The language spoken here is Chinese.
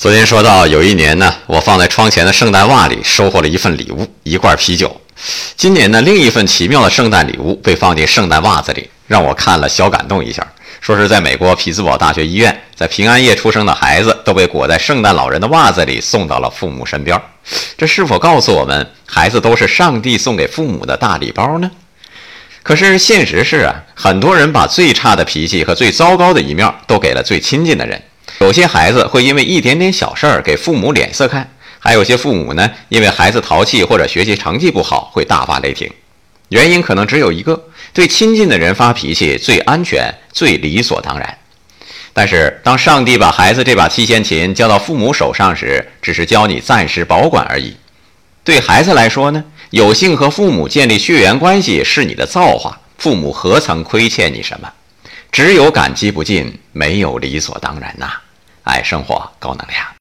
昨天说到，有一年呢，我放在窗前的圣诞袜里收获了一份礼物，一罐啤酒。今年呢，另一份奇妙的圣诞礼物被放进圣诞袜子里，让我看了小感动一下。说是在美国匹兹堡大学医院，在平安夜出生的孩子都被裹在圣诞老人的袜子里送到了父母身边。这是否告诉我们，孩子都是上帝送给父母的大礼包呢？可是现实是啊，很多人把最差的脾气和最糟糕的一面都给了最亲近的人。有些孩子会因为一点点小事儿给父母脸色看，还有些父母呢，因为孩子淘气或者学习成绩不好会大发雷霆。原因可能只有一个：对亲近的人发脾气最安全、最理所当然。但是当上帝把孩子这把七弦琴交到父母手上时，只是教你暂时保管而已。对孩子来说呢，有幸和父母建立血缘关系是你的造化，父母何曾亏欠你什么？只有感激不尽，没有理所当然呐。爱生活，高能量。